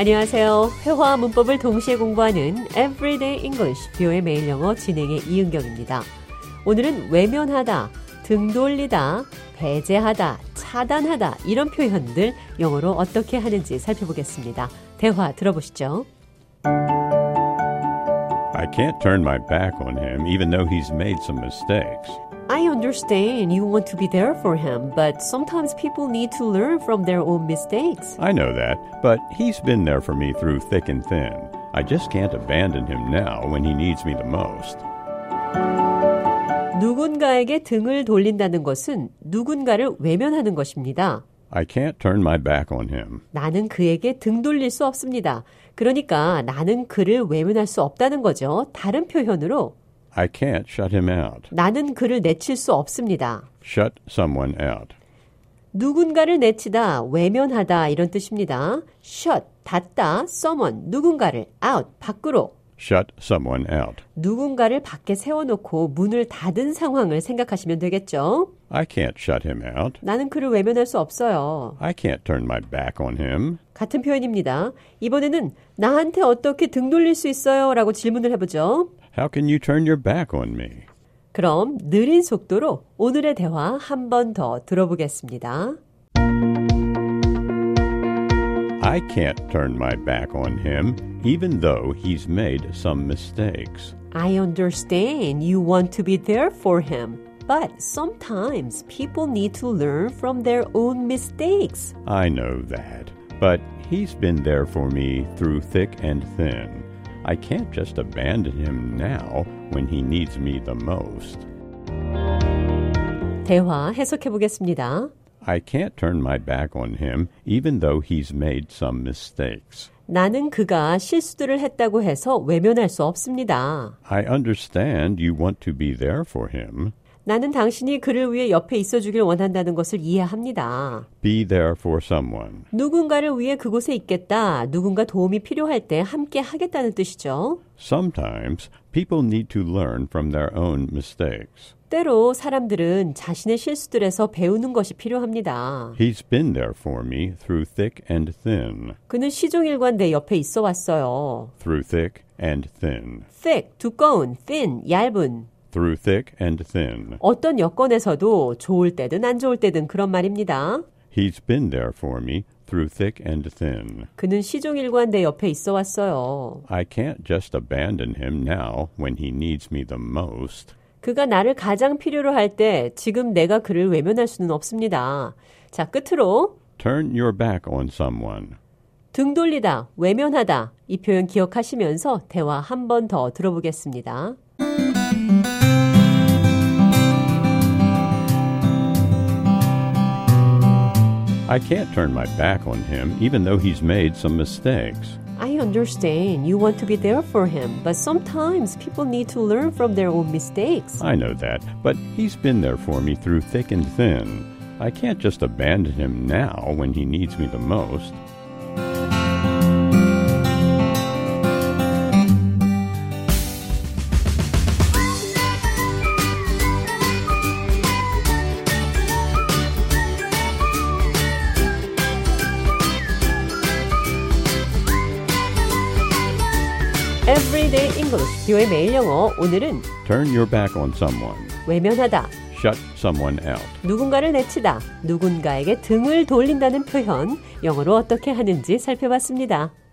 안녕하세요. 회화와 문법을 동시에 공부하는 Everyday English, 뷰의 매일 영어 진행의 이은경입니다. 오늘은 외면하다, 등 돌리다, 배제하다, 차단하다 이런 표현들 영어로 어떻게 하는지 살펴보겠습니다. 대화 들어보시죠. I can't turn my back on him even though he's made some mistakes. I understand you want to be there for him, but sometimes people need to learn from their own mistakes. I know that, but he's been there for me through thick and thin. I just can't abandon him now when he needs me the most. 누군가에게 등을 돌린다는 것은 누군가를 외면하는 것입니다. I can't turn my back on him. 나는 그에게 등 돌릴 수 없습니다. 그러니까 나는 그를 외면할 수 없다는 거죠. 다른 표현으로 I can't shut him out. 나는 그를 내칠 수 없습니다. Shut someone out. 누군가를 내치다, 외면하다 이런 뜻입니다. shut, 닫다, someone, 누군가를 out, 밖으로. Shut someone out. 누군가를 밖에 세워놓고 문을 닫은 상황을 생각하시면 되겠죠. I can't shut him out. 나는 그를 외면할 수 없어요. I can't turn my back on him. 같은 표현입니다. 이번에는 나한테 어떻게 등 돌릴 수 있어요? 라고 질문을 해보죠. How can you turn your back on me? 그럼 느린 속도로 오늘의 대화 한 번 더 들어보겠습니다. I can't turn my back on him even though he's made some mistakes. I understand you want to be there for him, but sometimes people need to learn from their own mistakes. I know that, but he's been there for me through thick and thin. I can't just abandon him now when he needs me the most. 대화 해석해 보겠습니다. I can't turn my back on him even though he's made some mistakes. 나는 그가 실수들을 했다고 해서 외면할 수 없습니다. I understand you want to be there for him. 나는 당신이 그를 위해 옆에 있어 주길 원한다는 것을 이해합니다. Be there for someone. 누군가를 위해 그곳에 있겠다. 누군가 도움이 필요할 때 함께 하겠다는 뜻이죠. Sometimes people need to learn from their own mistakes. 때로 사람들은 자신의 실수들에서 배우는 것이 필요합니다. He's been there for me through thick and thin. 그는 시종일관 내 옆에 있어 왔어요. Through thick and thin. thick, 두꺼운, thin, 얇은. Through thick and thin. 어떤 여건에서도 좋을 때든 안 좋을 때든 그런 말입니다. He's been there for me through thick and thin. 그는 시종일관 내 옆에 있어 왔어요. I can't just abandon him now when he needs me the most. 그가 나를 가장 필요로 할 때 지금 내가 그를 외면할 수는 없습니다. 자, 끝으로 Turn your back on someone. 등 돌리다, 외면하다 이 표현 기억하시면서 대화 한 번 더 들어보겠습니다. I can't turn my back on him even though he's made some mistakes. I understand you want to be there for him, but sometimes people need to learn from their own mistakes. I know that, but he's been there for me through thick and thin. I can't just abandon him now when he needs me the most. Everyday English, 뷰의 매일 영어. 오늘은 Turn your back on someone. 외면하다, Shut someone out. 누군가를 내치다, 누군가에게 등을 돌린다는 표현, 영어로 어떻게 하는지 살펴봤습니다.